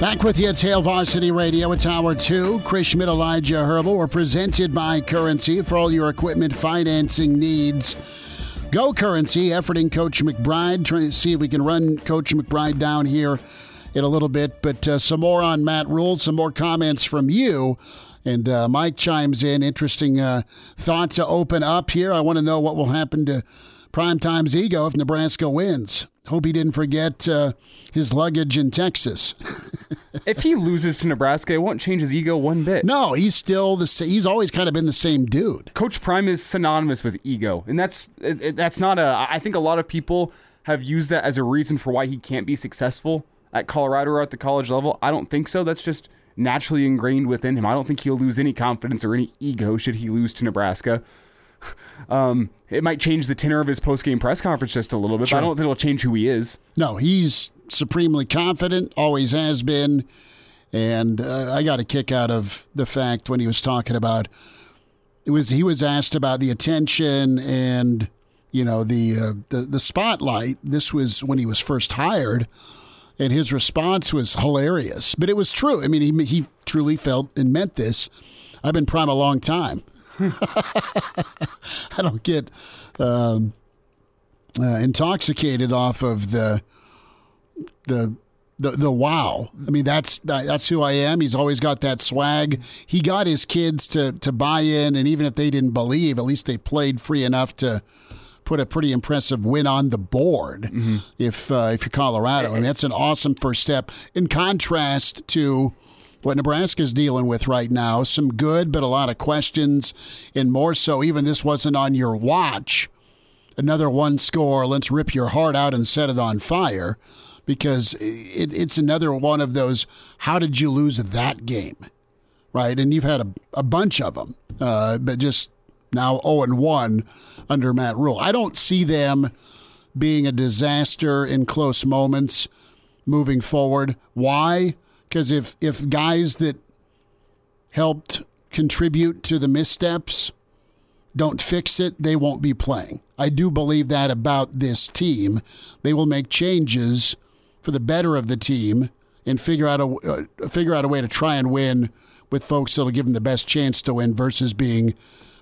Back with you at Hail Varsity Radio. It's hour two. Chris Schmidt, Elijah Herbel. We're presented by Currency for all your equipment financing needs. Go Currency, efforting Coach McBride. Trying to see if we can run Coach McBride down here in a little bit. But uh, some more on Matt Rhule, some more comments from you. And uh, Mike chimes in. Interesting uh, thought to open up here. I want to know what will happen to Primetime's ego if Nebraska wins. Hope he didn't forget uh, his luggage in Texas. if he loses to Nebraska, it won't change his ego one bit. No, he's still the same. He's always kind of been the same dude. Coach Prime is synonymous with ego, and that's it, it, that's not a. I think a lot of people have used that as a reason for why he can't be successful at Colorado or at the college level. I don't think so. That's just naturally ingrained within him. I don't think he'll lose any confidence or any ego should he lose to Nebraska. Um, it might change the tenor of his post game press conference just a little bit, sure. but I don't think it'll change who he is. No, he's supremely confident, always has been. And uh, I got a kick out of the fact when he was talking about it was he was asked about the attention and you know the uh, the the spotlight. This was when he was first hired, and his response was hilarious, but it was true. I mean, he he truly felt and meant this. I've been prime a long time. I don't get um, uh, intoxicated off of the the the the wow. I mean that's that's who I am. He's always got that swag. He got his kids to to buy in, and even if they didn't believe, at least they played free enough to put a pretty impressive win on the board. Mm-hmm. If uh, if you're Colorado, I and that's an awesome first step. In contrast to what Nebraska's dealing with right now. Some good, but a lot of questions, and more so, even this wasn't on your watch. Another one score, let's rip your heart out and set it on fire because it, it's another one of those how did you lose that game? Right? And you've had a, a bunch of them, uh, but just now 0 and 1 under Matt Rhule. I don't see them being a disaster in close moments moving forward. Why? Because if, if guys that helped contribute to the missteps don't fix it, they won't be playing. I do believe that about this team. They will make changes for the better of the team and figure out a uh, figure out a way to try and win with folks that'll give them the best chance to win versus being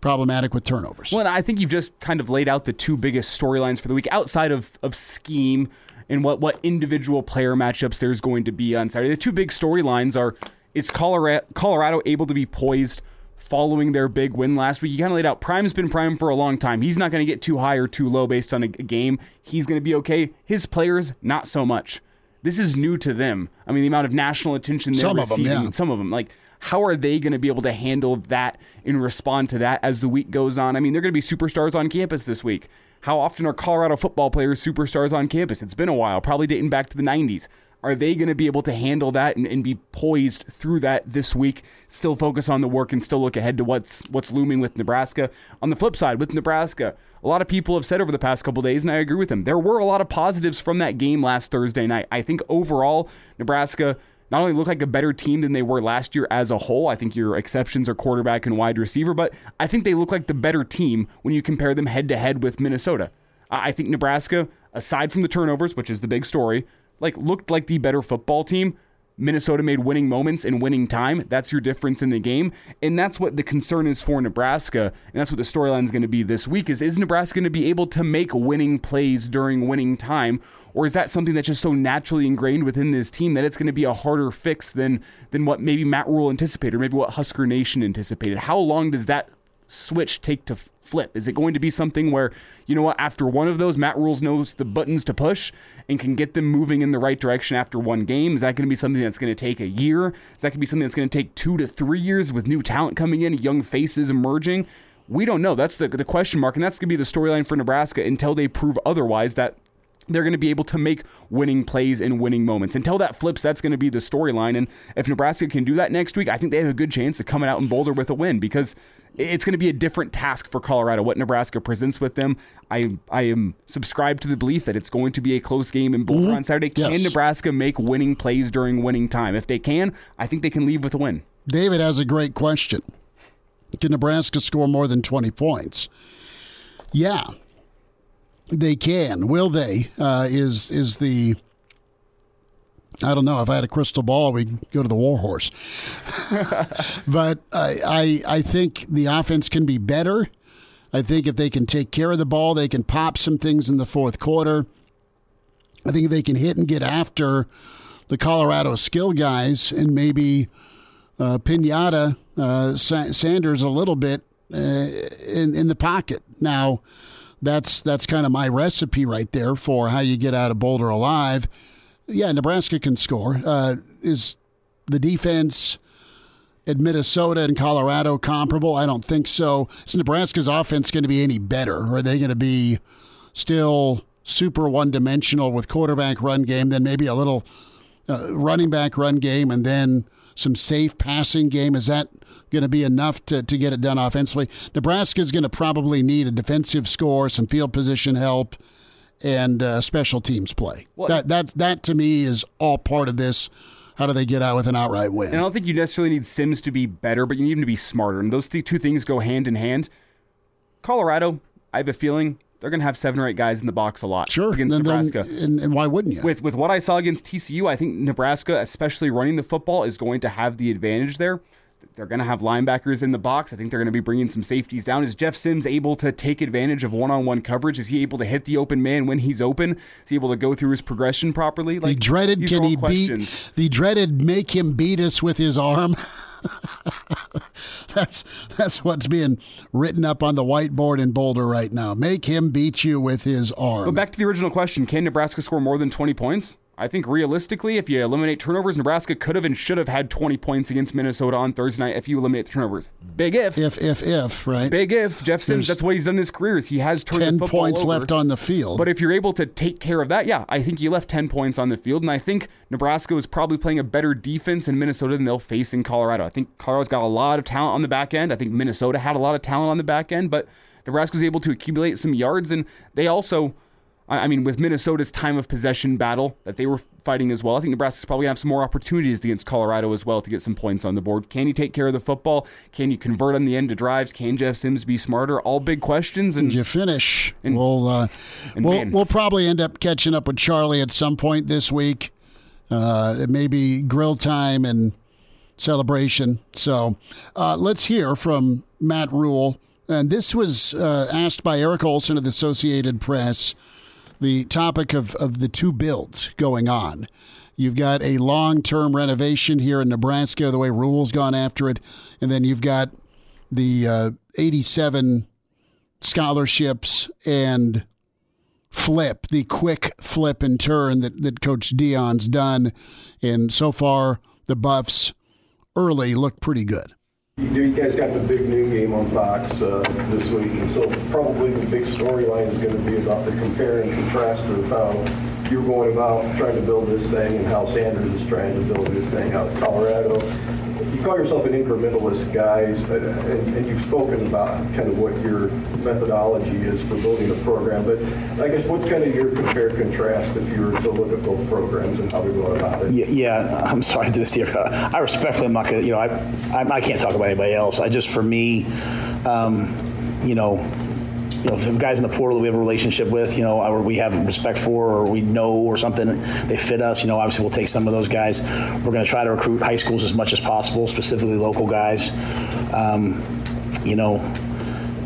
problematic with turnovers. Well, I think you've just kind of laid out the two biggest storylines for the week outside of of scheme and what what individual player matchups there's going to be on Saturday. The two big storylines are is Colorado, Colorado able to be poised following their big win last week? You kind of laid out Prime's been Prime for a long time. He's not going to get too high or too low based on a, a game. He's going to be okay. His players, not so much. This is new to them. I mean, the amount of national attention they're some receiving, of them, yeah. some of them, like how are they going to be able to handle that and respond to that as the week goes on? I mean, they're going to be superstars on campus this week. How often are Colorado football players superstars on campus? It's been a while, probably dating back to the 90s. Are they going to be able to handle that and, and, be poised through that this week? Still focus on the work and still look ahead to what's what's looming with Nebraska. On the flip side, with Nebraska, a lot of people have said over the past couple days, and I agree with them. There were a lot of positives from that game last Thursday night. I think overall, Nebraska not only look like a better team than they were last year as a whole. I think your exceptions are quarterback and wide receiver, but I think they look like the better team when you compare them head to head with Minnesota. I think Nebraska, aside from the turnovers, which is the big story, like looked like the better football team. Minnesota made winning moments and winning time. That's your difference in the game. And that's what the concern is for Nebraska. And that's what the storyline is going to be this week is is Nebraska going to be able to make winning plays during winning time? Or is that something that's just so naturally ingrained within this team that it's going to be a harder fix than than what maybe Matt Rhule anticipated, or maybe what Husker Nation anticipated? How long does that switch take to flip? Is it going to be something where, you know what, after one of those, Matt Rhule's knows the buttons to push and can get them moving in the right direction after one game? Is that going to be something that's going to take a year? Is that going to be something that's going to take two to three years with new talent coming in, young faces emerging? We don't know. That's the, the question mark, and that's going to be the storyline for Nebraska until they prove otherwise that they're going to be able to make winning plays and winning moments. Until that flips, that's going to be the storyline. And if Nebraska can do that next week, I think they have a good chance of coming out in Boulder with a win because it's going to be a different task for Colorado. What Nebraska presents with them, I I am subscribed to the belief that it's going to be a close game in Boulder mm-hmm. on Saturday. Can yes. Nebraska make winning plays during winning time? If they can, I think they can leave with a win. David has a great question. Can Nebraska score more than 20 points? Yeah, they can. Will they? Uh, is is the I don't know. If I had a crystal ball, we'd go to the Warhorse. but I, I, I think the offense can be better. I think if they can take care of the ball, they can pop some things in the fourth quarter. I think they can hit and get after the Colorado skill guys and maybe uh, Pinata uh, Sa- Sanders a little bit uh, in in the pocket. Now, that's that's kind of my recipe right there for how you get out of Boulder alive. Yeah, Nebraska can score. Uh, is the defense at Minnesota and Colorado comparable? I don't think so. Is Nebraska's offense going to be any better? Are they going to be still super one dimensional with quarterback run game, then maybe a little uh, running back run game, and then some safe passing game? Is that going to be enough to, to get it done offensively? Nebraska is going to probably need a defensive score, some field position help and uh, special teams play. Well, that that that to me is all part of this. How do they get out with an outright win? And I don't think you necessarily need Sims to be better, but you need him to be smarter. And those th- two things go hand in hand. Colorado, I have a feeling they're going to have seven or eight guys in the box a lot sure. against then, Nebraska. Then, and, and, why wouldn't you? With with what I saw against TCU, I think Nebraska, especially running the football, is going to have the advantage there. They're going to have linebackers in the box. I think they're going to be bringing some safeties down. Is Jeff Sims able to take advantage of one-on-one coverage? Is he able to hit the open man when he's open? Is he able to go through his progression properly? Like, the dreaded can he questions. beat? The dreaded make him beat us with his arm. that's that's what's being written up on the whiteboard in Boulder right now. Make him beat you with his arm. But back to the original question: Can Nebraska score more than twenty points? I think realistically, if you eliminate turnovers, Nebraska could have and should have had 20 points against Minnesota on Thursday night if you eliminate the turnovers. Big if. If, if, if, right? Big if. Jeff Sims, that's what he's done in his career is he has 10 points over. left on the field. But if you're able to take care of that, yeah, I think you left 10 points on the field. And I think Nebraska is probably playing a better defense in Minnesota than they'll face in Colorado. I think Colorado's got a lot of talent on the back end. I think Minnesota had a lot of talent on the back end, but Nebraska was able to accumulate some yards. And they also – I mean, with Minnesota's time of possession battle that they were fighting as well, I think Nebraska's probably going to have some more opportunities against Colorado as well to get some points on the board. Can you take care of the football? Can you convert on the end of drives? Can Jeff Sims be smarter? All big questions. And you finish, and we'll uh, and we'll, we'll probably end up catching up with Charlie at some point this week. Uh, it may be grill time and celebration. So uh, let's hear from Matt Rhule. And this was uh, asked by Eric Olson of the Associated Press the topic of, of the two builds going on. You've got a long term renovation here in Nebraska, the way Rhule's gone after it. And then you've got the uh, 87 scholarships and flip, the quick flip and turn that, that Coach Deion's done. And so far, the Buffs early look pretty good. You guys got the big noon game on Fox uh, this week, and so probably the big storyline is going to be about the compare and contrast of how you're going about trying to build this thing and how Sanders is trying to build this thing out of Colorado you call yourself an incrementalist, guys, uh, and, and, you've spoken about kind of what your methodology is for building a program. But I guess what's kind of your compare contrast if you were to look at both programs and how we go about it? Yeah, yeah I'm sorry to do this here. I respect them. I, you know, I, I, I can't talk about anybody else. I just, for me, um, you know, you know, some guys in the portal that we have a relationship with, you know, or we have respect for, or we know, or something, they fit us. You know, obviously we'll take some of those guys. We're going to try to recruit high schools as much as possible, specifically local guys. Um, you know,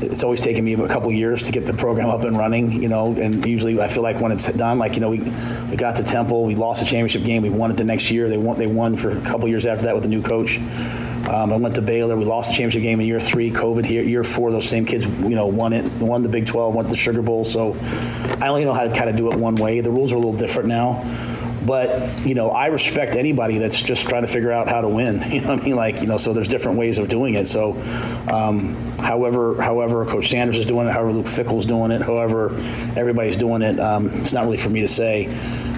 it's always taken me a couple years to get the program up and running, you know, and usually I feel like when it's done, like, you know, we, we got to Temple, we lost the championship game, we won it the next year. They won, they won for a couple years after that with a new coach. Um, I went to Baylor. We lost the championship game in year three. COVID here, year four. Those same kids, you know, won it. Won the Big 12. Won the Sugar Bowl. So I only know how to kind of do it one way. The rules are a little different now. But you know, I respect anybody that's just trying to figure out how to win. You know I mean? Like you know, so there's different ways of doing it. So, um, however, however Coach Sanders is doing it, however Luke Fickell's doing it, however everybody's doing it, um, it's not really for me to say.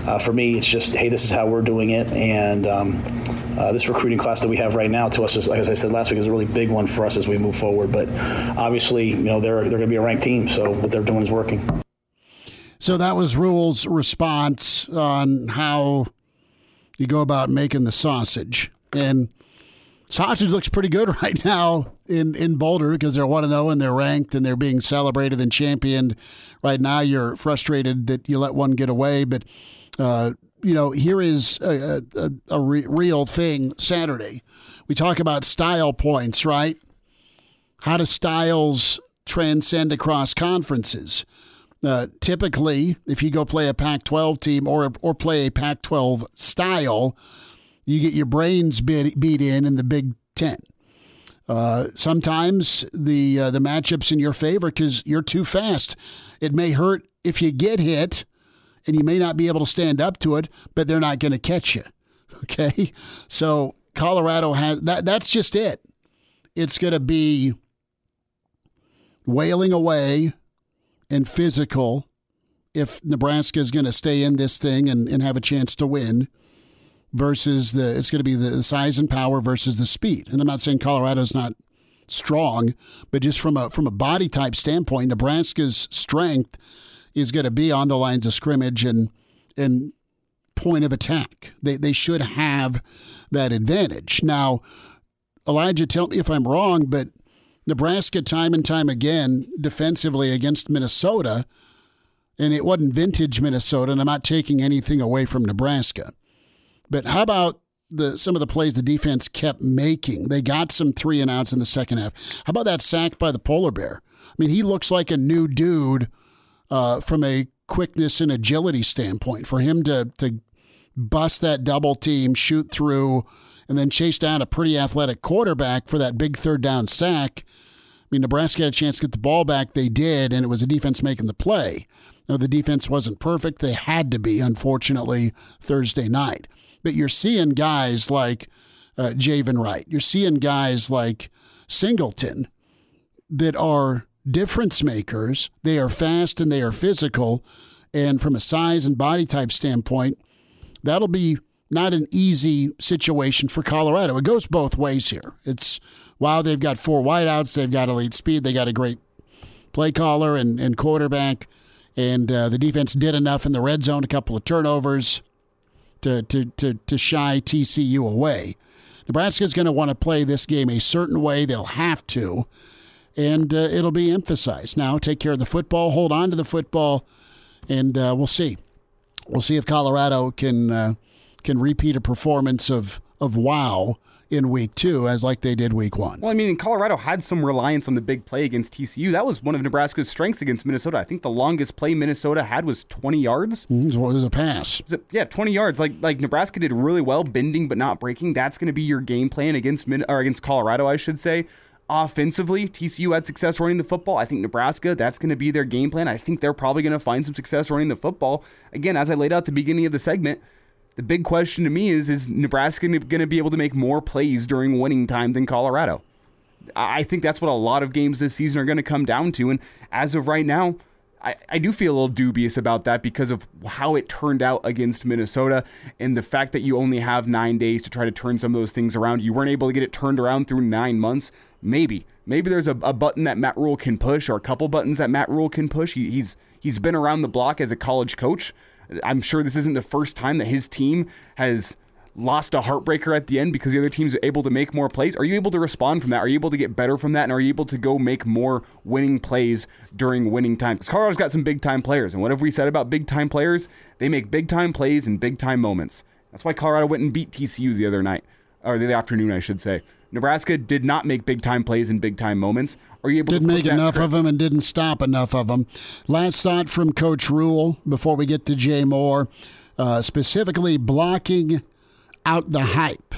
Uh, for me, it's just, hey, this is how we're doing it, and um, uh, this recruiting class that we have right now to us, is, as I said last week, is a really big one for us as we move forward. But obviously, you know, they're they're going to be a ranked team, so what they're doing is working. So that was Rhule's response on how you go about making the sausage. And sausage looks pretty good right now in, in Boulder because they're 1 0 and they're ranked and they're being celebrated and championed. Right now, you're frustrated that you let one get away. But, uh, you know, here is a, a, a re- real thing Saturday. We talk about style points, right? How do styles transcend across conferences? Uh, typically, if you go play a Pac 12 team or, or play a Pac 12 style, you get your brains beat, beat in in the Big Ten. Uh, sometimes the uh, the matchups in your favor because you're too fast. It may hurt if you get hit, and you may not be able to stand up to it, but they're not going to catch you. Okay, so Colorado has that. That's just it. It's going to be wailing away and physical if Nebraska is going to stay in this thing and, and have a chance to win versus the it's going to be the size and power versus the speed. And I'm not saying Colorado's not strong, but just from a from a body type standpoint, Nebraska's strength is going to be on the lines of scrimmage and and point of attack. They they should have that advantage. Now, Elijah, tell me if I'm wrong, but Nebraska, time and time again, defensively against Minnesota, and it wasn't vintage Minnesota, and I'm not taking anything away from Nebraska. But how about the some of the plays the defense kept making? They got some three and outs in the second half. How about that sack by the polar bear? I mean, he looks like a new dude uh, from a quickness and agility standpoint. For him to to bust that double team, shoot through, and then chase down a pretty athletic quarterback for that big third down sack. I mean, Nebraska had a chance to get the ball back. They did, and it was a defense making the play. Now, the defense wasn't perfect. They had to be, unfortunately, Thursday night. But you're seeing guys like uh, Javin Wright. You're seeing guys like Singleton that are difference makers. They are fast and they are physical. And from a size and body type standpoint, that'll be not an easy situation for Colorado. It goes both ways here. It's wow, they've got four wideouts, they've got elite speed, they got a great play caller and, and quarterback, and uh, the defense did enough in the red zone, a couple of turnovers to to to, to shy TCU away. Nebraska's going to want to play this game a certain way. They'll have to, and uh, it'll be emphasized. Now, take care of the football, hold on to the football, and uh, we'll see. We'll see if Colorado can uh, can repeat a performance of of wow in week two as like they did week one. Well, I mean, Colorado had some reliance on the big play against TCU. That was one of Nebraska's strengths against Minnesota. I think the longest play Minnesota had was 20 yards. Mm, it was a pass. Yeah, 20 yards. Like like Nebraska did really well bending but not breaking. That's going to be your game plan against Min- or against Colorado, I should say. Offensively, TCU had success running the football. I think Nebraska, that's going to be their game plan. I think they're probably going to find some success running the football. Again, as I laid out at the beginning of the segment, the big question to me is is Nebraska going to be able to make more plays during winning time than Colorado? I think that's what a lot of games this season are going to come down to. And as of right now, I, I do feel a little dubious about that because of how it turned out against Minnesota and the fact that you only have nine days to try to turn some of those things around. You weren't able to get it turned around through nine months. Maybe. Maybe there's a, a button that Matt Rhule can push or a couple buttons that Matt Rhule can push. He, he's he's been around the block as a college coach. I'm sure this isn't the first time that his team has lost a heartbreaker at the end because the other team's were able to make more plays? Are you able to respond from that? Are you able to get better from that? And are you able to go make more winning plays during winning time? Because Colorado's got some big time players. And what have we said about big time players? They make big time plays in big time moments. That's why Colorado went and beat TCU the other night, or the afternoon, I should say. Nebraska did not make big time plays in big time moments. Are you able didn't to make enough script? of them and didn't stop enough of them? Last thought from Coach Rhule before we get to Jay Moore, uh, specifically blocking out the hype.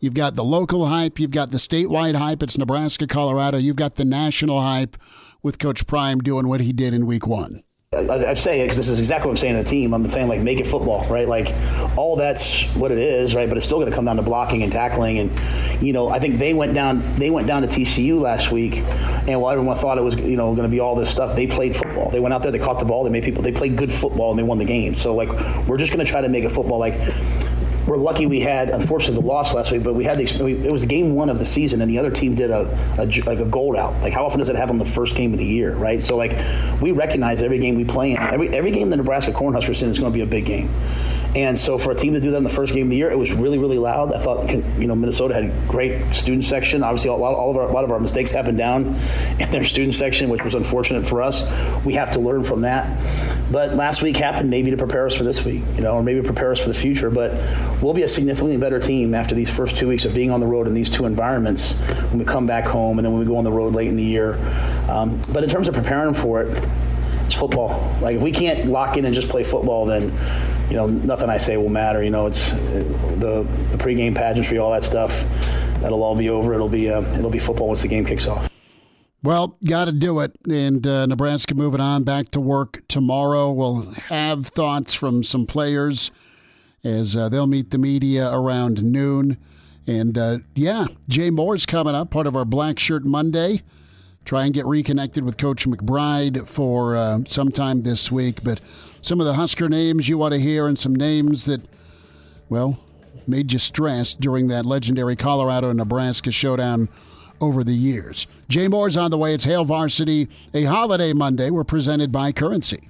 You've got the local hype, you've got the statewide hype. It's Nebraska, Colorado. You've got the national hype with Coach Prime doing what he did in Week One. I'm saying it because this is exactly what I'm saying to the team. I'm saying like make it football, right? Like all that's what it is, right? But it's still going to come down to blocking and tackling. And you know, I think they went down they went down to TCU last week, and while everyone thought it was you know going to be all this stuff, they played football. They went out there, they caught the ball, they made people, they played good football, and they won the game. So like we're just going to try to make it football. Like we're lucky we had, unfortunately, the loss last week, but we had the, it was game one of the season, and the other team did a, a like a gold out. Like how often does it happen the first game of the year, right? So like we recognize every game we play in, every every game the Nebraska Cornhuskers in is going to be a big game. And so for a team to do that in the first game of the year, it was really, really loud. I thought, you know, Minnesota had a great student section. Obviously, all, all of our, a lot of our mistakes happened down in their student section, which was unfortunate for us. We have to learn from that. But last week happened maybe to prepare us for this week, you know, or maybe prepare us for the future. But we'll be a significantly better team after these first two weeks of being on the road in these two environments when we come back home and then when we go on the road late in the year. Um, but in terms of preparing for it, it's football. Like if we can't lock in and just play football, then you know, nothing I say will matter. You know, it's the, the pregame pageantry, all that stuff. That'll all be over. It'll be uh, it'll be football once the game kicks off. Well, got to do it. And uh, Nebraska moving on back to work tomorrow. We'll have thoughts from some players as uh, they'll meet the media around noon. And uh, yeah, Jay Moore's coming up, part of our Black Shirt Monday. Try and get reconnected with Coach McBride for uh, sometime this week. But some of the Husker names you want to hear and some names that, well, made you stressed during that legendary Colorado Nebraska showdown over the years. Jay Moore's on the way. It's Hail Varsity, a holiday Monday. We're presented by Currency.